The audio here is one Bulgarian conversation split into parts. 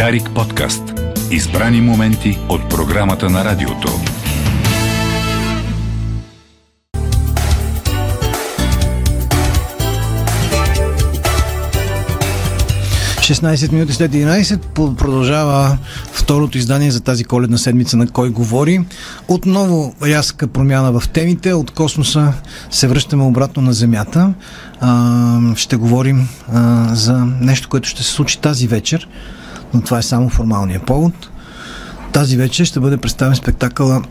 Дарик подкаст. Избрани моменти от програмата на радиото. Шестнайсет минути след 11 продължава второто издание за тази коледна седмица на Кой говори. Отново рязка промяна в темите. От космоса се връщаме обратно на Земята. Ще говорим за нещо, което ще се случи тази вечер, но това е само формалния повод. Тази вечер ще бъде представен спектакъла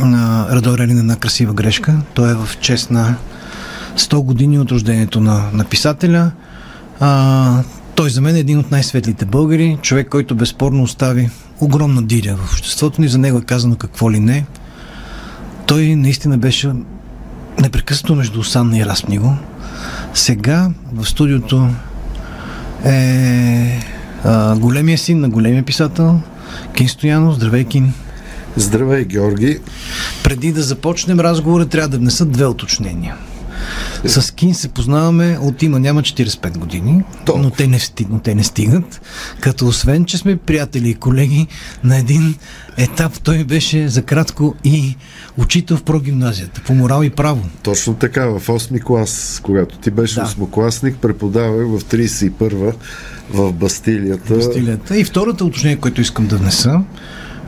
на Радой Релин красива грешка. Той е в чест на 100 години от рождението на, на писателя. А, той за мен е един от най-светлите българи, човек, който безспорно остави огромна диря в обществото ни, за него е казано какво ли не. Той наистина беше непрекъснато между Осанна и Разпниго. Сега в студиото е а, големия син на големия писател Кин Стоянов. Здравей, Кин. Здравей, Георги. Преди да започнем разговора, трябва да внесат две уточнения. С Кин се познаваме от има няма 45 години, То. но те, не стиг, но те не стигат. Като освен, че сме приятели и колеги, на един етап той беше за кратко и учител в прогимназията по морал и право. Точно така, в 8 клас, когато ти беше Да. 8-класник, преподавах в 31-а в Бастилията. Бастилията. И втората уточнение, което искам да внеса,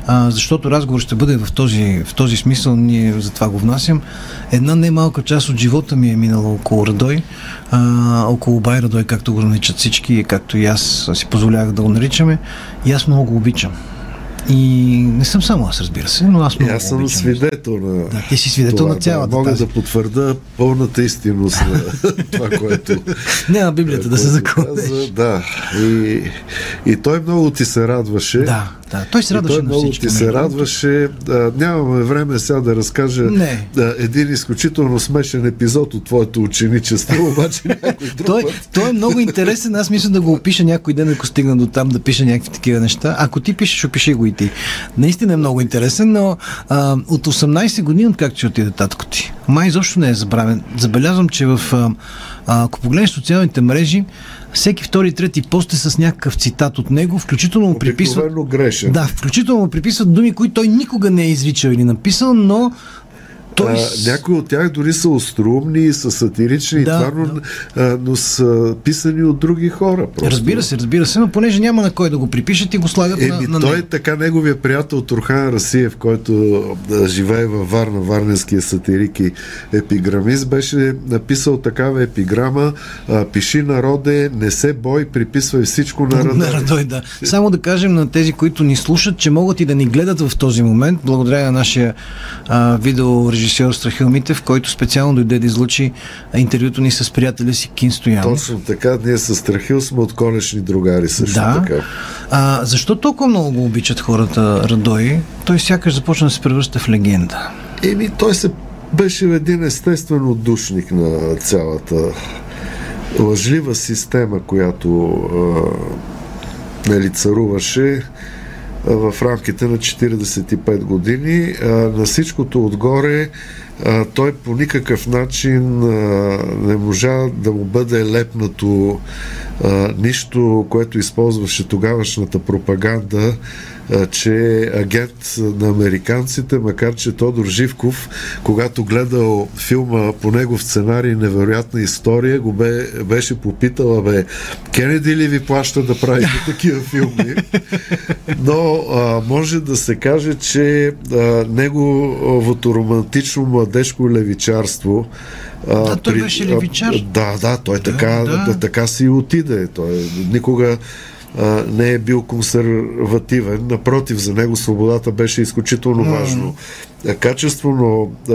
а, защото разговор ще бъде в този, в този смисъл, ние затова го внасям. Една немалка част от живота ми е минала около Радой, а, около Бай Радой, както го наричат всички, както и аз си позволявах да го наричаме. И аз много го обичам. И не съм само аз, разбира се, но аз много аз съм обичам. свидетел на Да, ти си свидетел това, на цялата да, Мога тази. да потвърда пълната истинност на това, което Няма Библията да се каза. Да. И, и той много ти се радваше. Да, да. Той се радваше той на много ти между се радваше. А, нямаме време сега да разкажа Не. а, един изключително смешен епизод от твоето ученичество, обаче някой друг Той, път. той е много интересен. Аз мисля да го опиша някой ден, ако стигна до там да пиша някакви такива неща. Ако ти пишеш, опиши го и ти. Наистина е много интересен, но а, от 18 години, откакто ще отиде татко ти, май изобщо не е забравен. Забелязвам, че в, а, ако погледнеш социалните мрежи, всеки втори, трети пост е с някакъв цитат от него, включително му приписват грешен. да, включително му приписват думи, които той никога не е изричал или написал, но той... А, някои от тях дори са остроумни са сатирични, Да, и това, но, а, но са писани от други хора. Просто. Разбира се, разбира се, но понеже няма на кой да го припишат и го слагат на, Еми, на той него. така неговия приятел Турхан Расиев, който да, живее във Варна, варненския сатирик и епиграмист, беше написал такава епиграма а, Пиши народе, не се бой, приписвай всичко на На. Радой, да. Само да кажем на тези, които ни слушат, че могат и да ни гледат в този момент, благодаря на нашия а, видеорежисьор Страхил Митев, който специално дойде да излучи интервюто ни с приятеля си Кин Стоянов. Точно така, ние с Страхил сме от колешни другари също Да. така. А, защо толкова много го обичат хората Радой? Той сякаш започна да се превръща в легенда. Еми, той се беше един естествен отдушник на цялата лъжлива система, която а, нали, царуваше в рамките на 45 години. На всичкото отгоре той по никакъв начин а, не можа да му бъде лепнато а, нищо, което използваше тогавашната пропаганда, а, че е агент на американците, макар че Тодор Живков, когато гледал филма по негов сценарий Невероятна история, го бе, беше попитал, бе, Кенеди ли ви плаща да правите такива филми? Но а, може да се каже, че а, неговото романтично младежко левичарство а, Да, той беше левичар. Да, да, той Да, така, да. да, така си отиде. Той никога а, не е бил консервативен. Напротив, за него свободата беше изключително важно а, качество, но а,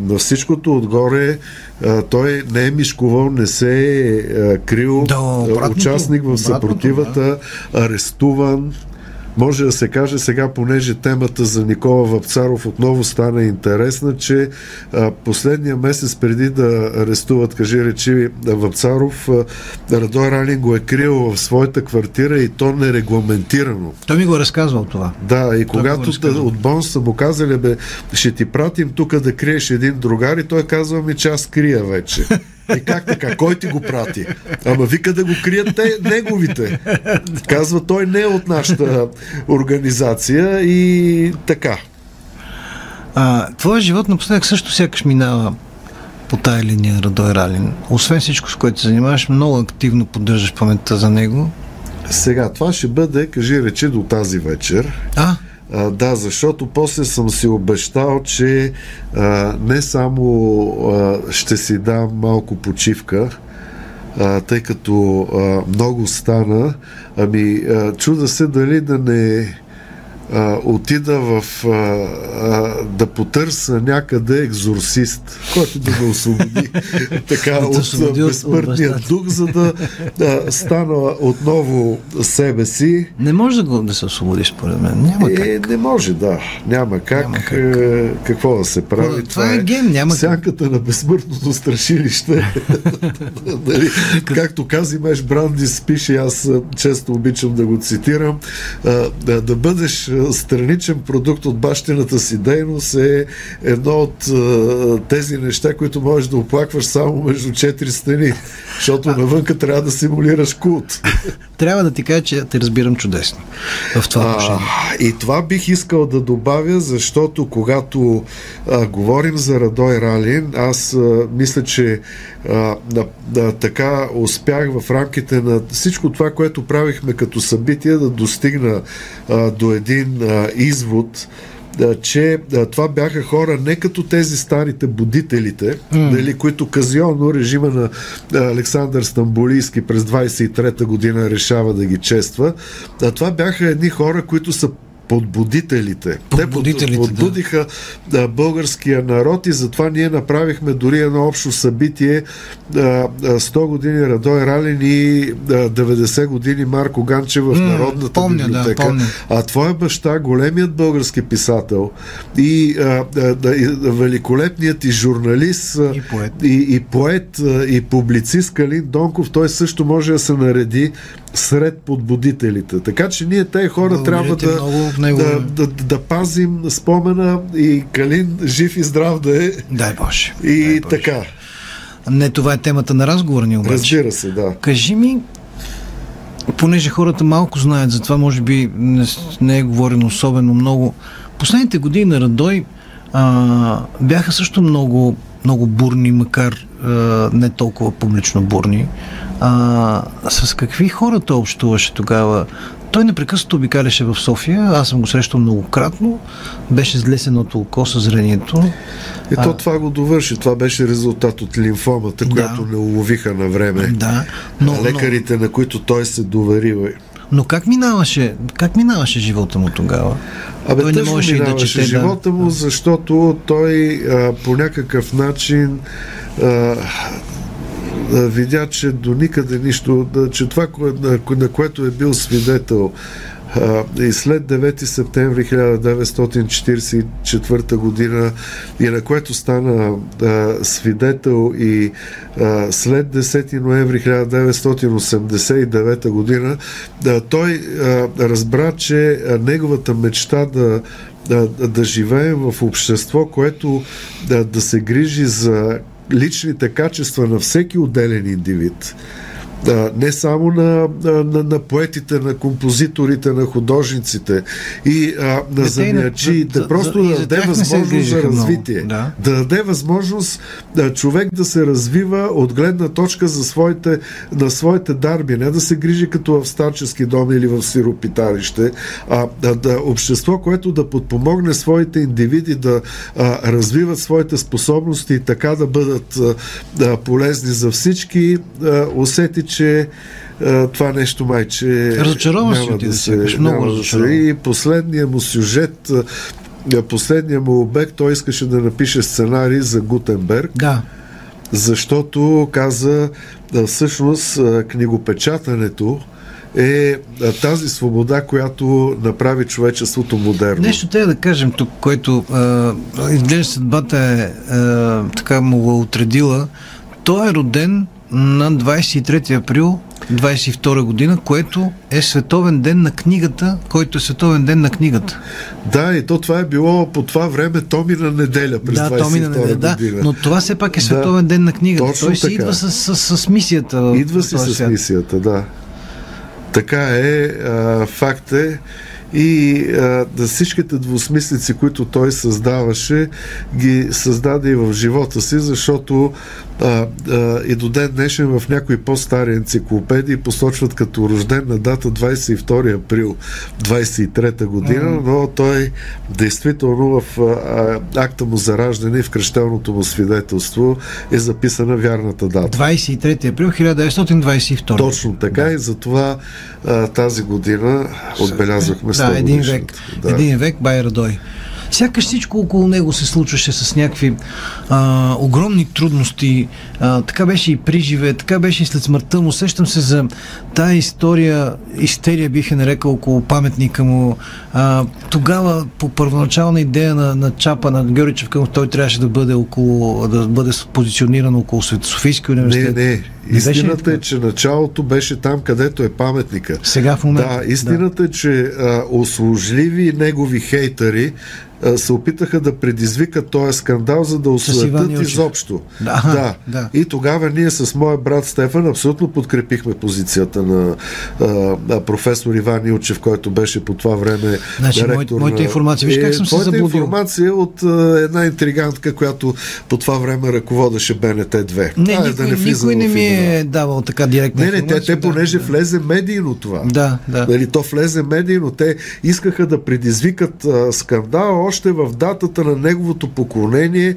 на всичкото отгоре а, той не е мишкувал, не се е а, крил, Да, обратното, участник в съпротивата, арестуван. Може да се каже сега, понеже темата за Никола Вапцаров отново стана интересна, че а, последния месец преди да арестуват, кажи речи, Вапцаров, Радой Ранин го е крил в своята квартира и то нерегламентирано. Той ми го е разказвал това. Да, и го когато разказва. да, от Бон са му казали, бе, ще ти пратим тук да криеш един другар и той казва ми, че аз крия вече. И как така? Кой ти го прати? Ама вика да го крият те, неговите. Казва, той не е от нашата организация и така. А, твоя живот напоследък също сякаш минава по тая линия Радой Ралин. Освен всичко, с което се занимаваш, много активно поддържаш паметта за него. Сега, това ще бъде, кажи рече, до тази вечер. А? Да, защото после съм си обещал, че а, не само а, ще си дам малко почивка, а, тъй като а, много стана, ами а, чуда се дали да не а, отида в а, а, да потърса някъде екзорсист, който да ме освободи така Да от безсмъртния дух, за да, да стана отново себе си. Не може да, го, да се освободиш, според мен. Няма как. Е, не може, да. Няма как. Няма как. Е, какво да се прави? Това- това е ген, няма как. Сянката на безсмъртното страшилище. нали? Както каза Меш Брандис, пише, аз а, често обичам да го цитирам, а, да, да бъдеш а, страничен продукт от бащината си дейност е едно от а, тези неща, които можеш да оплакваш само между четири стени, защото навънка трябва да симулираш култ. Трябва да ти кажа, че те разбирам чудесно в това отношение. А, и това бих искал да добавя, защото когато а, говорим за Радой Ралин, аз а, мисля, че а, на, на, така успях в рамките на всичко това, което правихме като събитие, да достигна а, до един а, извод, да, че да, това бяха хора не като тези старите будителите, mm. нали, които казионно режима на а, Александър Стамбулийски през 23-та година решава да ги чества. А, това бяха едни хора, които са подбудителите. Подбудителите, Те под, подбудиха да. българския народ и затова ние направихме дори едно общо събитие а, а, 100 години Радой Ралин и а, 90 години Марко Ганче в Народната помня, да, библиотека. помня. А твоя баща, големият български писател и, а, да, и великолепният и журналист И поет. и, и поет и публицист Калин Донков, той също може да се нареди сред подбудителите. Така че ние тези хора Благодаря трябва да, много него. да, да, да пазим спомена и Калин жив и здрав да е. Дай Боже. И дай Боже. така. Не, това е темата на разговора ни обаче. Разбира се, да. Кажи ми, понеже хората малко знаят, затова може би не, не е говорено особено много. Последните години на Радой а, бяха също много, много бурни, макар а, не толкова публично бурни. А, с какви хора той общуваше тогава? Той непрекъснато обикаляше в София, аз съм го срещал многократно, беше с лесеното око със зрението. И то това го довърши. Това беше резултат от лимфомата, която не уловиха на време. Да, но, но, Лекарите, на които той се доверил. но как минаваше, как минаваше живота му тогава? Абе, Той не можеше да чете, да. живота му, защото той а, по някакъв начин а, а, видя, че до никъде нищо, че това, на, което е бил свидетел и след 9 септември 1944 година и на което стана свидетел и след 10 ноември 1989 година, той разбра, че неговата мечта да, да, да живеем в общество, което да, да се грижи за личните качества на всеки отделен индивид. Да, не само на, на, на, поетите, на композиторите, на художниците и а, на Те и на- занаячиите. за- Просто да даде възможност за много. развитие. Да. Да даде възможност да, човек да се развива от гледна точка за своите, на своите дарби, не да се грижи като в старчески дом или в сиропиталище, а да, да общество, което да подпомогне своите индивиди да а, развиват своите способности и така да бъдат а, да, полезни за всички, а, усети, че а, това нещо майче Разочарован си отиде да се, сякаш, много няма да. И последният му сюжет последния му обект, той искаше да напише сценарий за Гутенберг, Да. защото каза да, всъщност книгопечатането е тази свобода, която направи човечеството модерно. Нещо трябва да кажем тук, което изглежда съдбата е а, така му го отредила. Той е роден на 23 април 22 година, което е Световен ден на книгата, който е Световен ден на книгата. Да, и то това е било по това време Томина неделя през да, 22 Томина неделя, да, година. но това все пак е Световен да, ден на книгата. Точно Той си така. идва с, с, с мисията. Идва си с свят. мисията, да. Така е, а, факт е. И а, да всичките двусмислици, които той създаваше, ги създаде и в живота си, защото а, а, и до ден днешен в някои по-стари енциклопедии посочват като рождена дата 22 април 23 година, Мгм. но той действително в а, акта му за раждане и в кръщелното му свидетелство е записана вярната дата. 23 април 1922. Точно така и затова а, тази година отбелязвахме Да, един век. 100. Да. Един век Бай Радой. Сякаш всичко около него се случваше с някакви а, огромни трудности. А, така беше и при живе, така беше и след смъртта му. Сещам се за тая история, истерия бих е нарекал около паметника му. А, тогава по първоначална идея на, на Чапа, на Георги Чевканов, той трябваше да бъде около, да бъде позициониран около Свет- Софийския Не, университет. не. ли Истината е, че началото беше там, където е паметника. Сега в момента. Да, истината е, че а, услужливи негови хейтъри се опитаха да предизвикат този скандал, за да осветят изобщо. Да, да. да. И тогава ние с моя брат Стефан абсолютно подкрепихме позицията на а, професор Иван Илчев, който беше по това време Значи, ректор моята информация, виж как Е, съм се заблудил. информация е от а, една интригантка, която по това време ръководеше БНТ-2. Не, Айде никой, да влизам никой не ми е давал така директна Не, не, те, те да, понеже да. влезе медийно това. Да, да. Нали, то влезе медийно, те искаха да предизвикат а, скандал още в датата на неговото поклонение,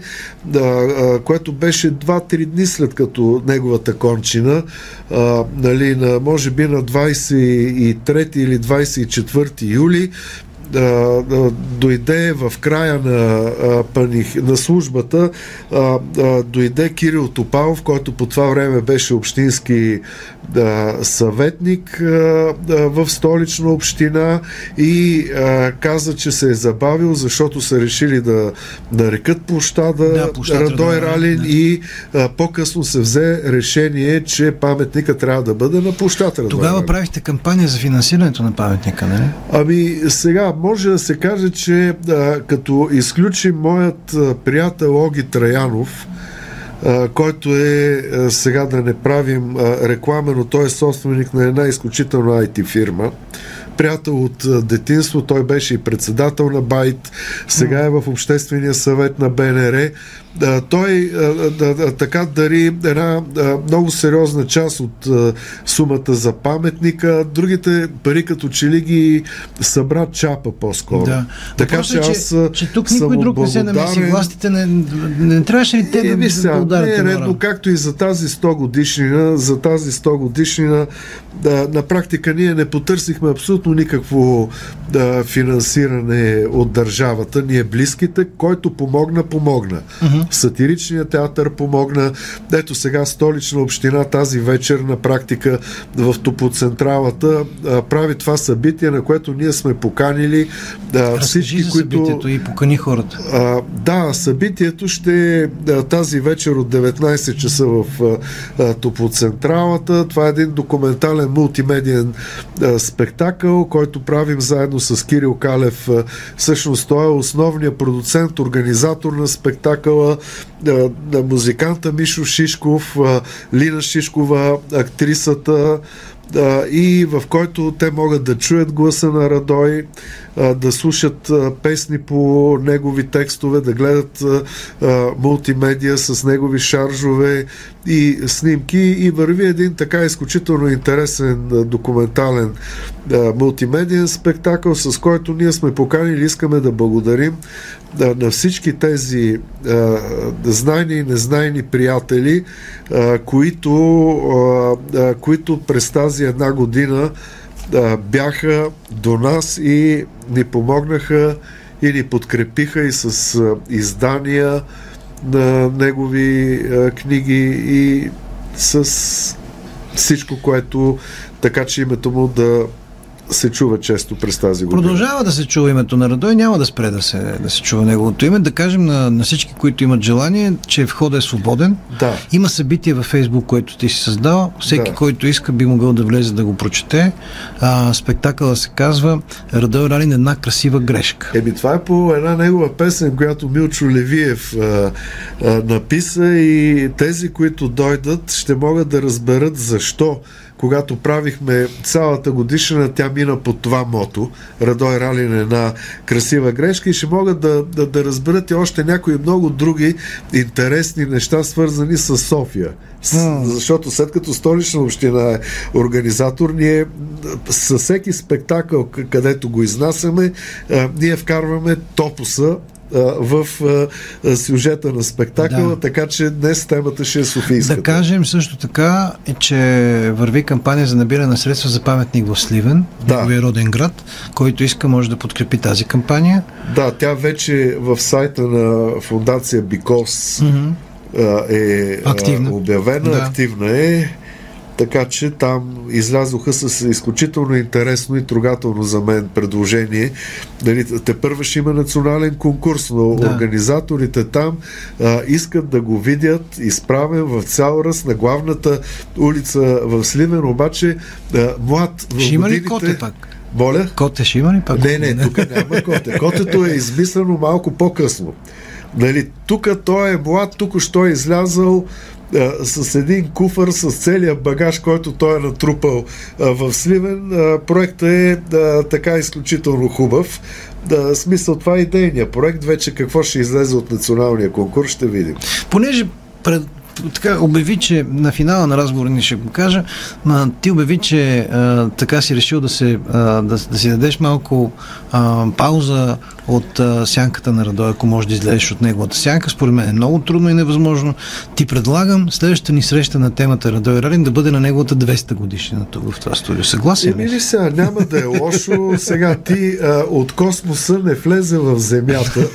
а, а, което беше 2-3 дни след като неговата кончина, а, нали, на, може би на 23 или 24 юли, а, а, дойде в края на, а, паних, на службата, а, а, дойде Кирил Топалов, който по това време беше общински а, съветник а, а, в столична община и а, каза, че се е забавил, защото са решили да нарекат площада Да, площада Радой Радой Ралин да. и а, по-късно се взе решение, че паметника трябва да бъде на площад Радой Тогава правихте кампания за финансирането на паметника, нали? Ами сега може да се каже, че а, като изключим моят а, приятел Оги Траянов, а, който е а, сега да не правим а, реклама, но той е собственик на една изключително IT фирма. Приятел от детинство, той беше и председател на Байт, сега е в Обществения съвет на БНР. Той така дари една много сериозна част от сумата за паметника. Другите пари като че ли ги събра чапа по-скоро. Да. Така че е, аз че тук никой друг не се намеси. Властите не, не, не трябваше ли те Е, да, да, сега, да ударят не е редно, както и за тази 100 годишнина, за тази 100 годишнина, да, на практика ние не потърсихме абсолютно никакво да, финансиране от държавата. Ние близките, който помогна, помогна. Сатиричният театър помогна. Ето сега столична община тази вечер на практика в топоцентралата а, прави това събитие, на което ние сме поканили Разкажи всички, за които... събитието и покани хората. А, да, събитието ще е а, тази вечер от 19 часа в а, а, Топоцентралата. Това е един документален мултимедиен а, спектакъл, който правим заедно с Кирил Калев. А, всъщност той е основният продуцент, организатор на спектакъла, а, на музиканта Мишо Шишков, а, Лина Шишкова, актрисата, и в който те могат да чуят гласа на Радой, да слушат песни по негови текстове, да гледат мултимедия с негови шаржове и снимки. И върви един така изключително интересен документален мултимедиен спектакъл, с който ние сме поканили, искаме да благодарим на всички тези знайни и незнайни приятели, които, които през тази една година а, бяха до нас и ни помогнаха и ни подкрепиха и с а, издания на негови а, книги и с всичко, което така че името му да се чува често през тази година. Продължава да се чува името на Радой, няма да спре да се, да се чува неговото име. Да кажем на, на всички, които имат желание, че входът е свободен. Да. Има събитие във Фейсбук, което ти си създал. Всеки, Да. който иска, би могъл да влезе да го прочете. А, спектакъла се казва Радой Ралин една красива грешка. Еми, това е по една негова песен, която Милчо Левиев а, а, написа и тези, които дойдат, ще могат да разберат защо когато правихме цялата годишна, тя мина под това мото. Радой Ралин е една красива грешка и ще могат да, да, да разберат и още някои много други интересни неща, свързани с София. С, защото след като столична община е организатор, ние със всеки спектакъл, където го изнасяме, ние вкарваме топуса в сюжета на спектакъла, Да. така че днес темата ще е Софийската. Да кажем също така, че върви кампания за набиране на средства за паметник в Сливен, Да. неговия роден град. Който иска, може да подкрепи тази кампания. Да, тя вече в сайта на фундация Бикос а, е Активна. обявена, Да. активна е. Така че там излязоха с изключително интересно и трогателно за мен предложение. Нали, те първа ще има национален конкурс, но Да. организаторите там а, искат да го видят изправен в цял ръст на главната улица в Сливен, обаче а, млад в Ще има ли коте пак? Моля? Коте ще има ли пак? Не, не, тук няма коте. Котето е измислено малко по-късно. Нали, тук той е млад, тук що е излязъл а, с един куфър с целия багаж, който той е натрупал а, в Сливен. А, проектът е а, така изключително хубав. Да, смисъл, това е идейния проект. Вече какво ще излезе от националния конкурс, ще видим. Понеже пред, така обяви, че на финала на разговора ни ще го кажа, ма, ти обяви, че а, така си решил да, се, а, да, да си дадеш малко а, пауза от а, сянката на Радой, ако можеш да излезеш от неговата сянка. Според мен е много трудно и невъзможно. Ти предлагам следващата ни среща на темата Радой Ралин да бъде на неговата 200 годишнина тук в това студио. Съгласен ли? ли сега, няма да е лошо. Сега ти а, от космоса не влезе в Земята.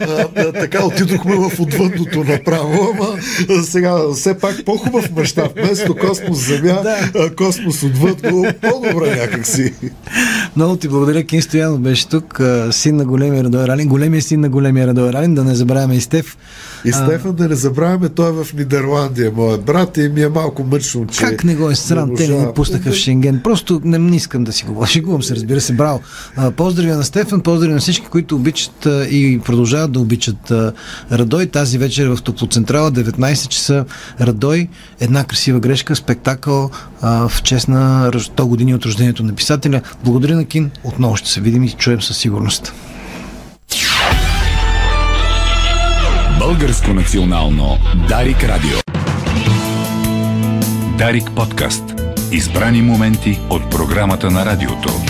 А, а, така отидохме в отвъдното направо, ама а, сега все пак по-хубав мащаб. Вместо космос Земя, Да. космос отвъд, по-добре някакси. Много ти благодаря. Кин Стоянов беше тук, син на големия Радой Ралин, големия син на големия Радой Ралин, да не забравяме и Стеф. И Стефан, да не забравяме, той е в Нидерландия, моят брат, и ми е малко мъчно, че... Как не го е срам? Те не пуснаха в Шенген. Просто не, не искам да си го шегувам се, разбира се, браво. А, поздрави на Стефан, поздрави на всички, които обичат и продължават да обичат Радой. Тази вечер в Топлоцентрала, 19 часа, Радой, една красива грешка, спектакъл а, в чест на рож- 100 години от рождението на писателя. Благодаря на Кин. Отново ще се видим и чуем със сигурност. Българско национално Дарик Радио. Дарик подкаст. Избрани моменти от програмата на радиото.